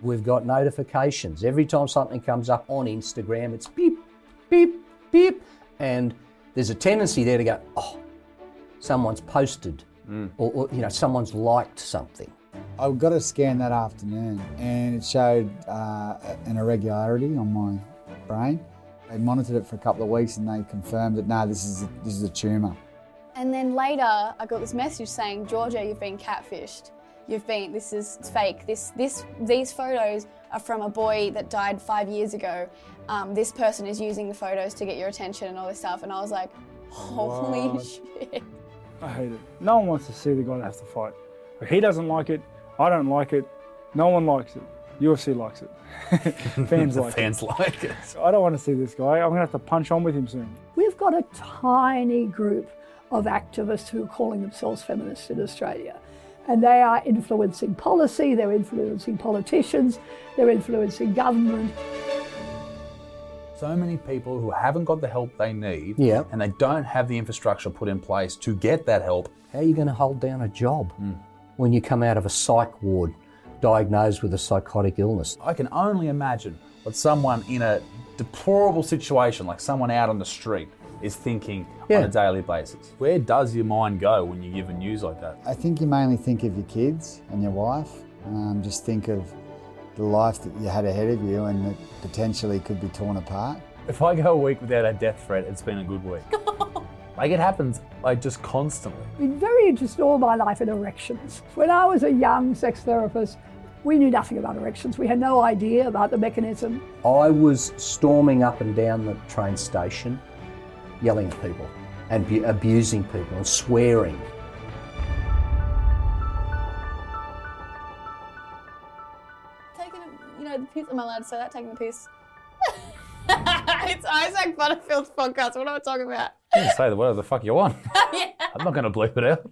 We've got notifications. Every time something comes up on Instagram, it's beep, beep, beep. And there's a tendency there to go, oh, someone's posted or, or, you know, someone's liked something. I got a scan that afternoon and it showed uh, an irregularity on my brain. They monitored it for a couple of weeks and they confirmed that no, this is a, this is a tumour. And then later, I got this message saying, Georgia, you've been catfished. You've been, this is fake. This, this, these photos are from a boy that died five years ago. Um, this person is using the photos to get your attention and all this stuff. And I was like, holy What? shit. I hate it. No one wants to see the guy that has to fight. He doesn't like it. I don't like it. No one likes it. UFC likes it. Fans The like fans it. like it. I don't want to see this guy. I'm going to have to punch on with him soon. We've got a tiny group of activists who are calling themselves feminists in Australia. And they are influencing policy, they're influencing politicians, they're influencing government. So many people who haven't got the help they need Yeah. and they don't have the infrastructure put in place to get that help. How are you going to hold down a job hmm. when you come out of a psych ward diagnosed with a psychotic illness? I can only imagine what someone in a deplorable situation, like someone out on the street, is thinking Yeah. on a daily basis. Where does your mind go when you give a news like that? I think you mainly think of your kids and your wife. Um, just think of the life that you had ahead of you and that potentially could be torn apart. If I go a week without a death threat, it's been a good week. like it happens, like just constantly. Been very interested all my life in erections. When I was a young sex therapist, we knew nothing about erections. We had no idea about the mechanism. I was storming up and down the train station, yelling at people and bu- abusing people and swearing. Taking a, you know, the piss. Am I allowed to say that? Taking the piss. it's Isaac Butterfield's podcast. What am I talking about? You can say the whatever the fuck you want. yeah. I'm not going to bleep it out.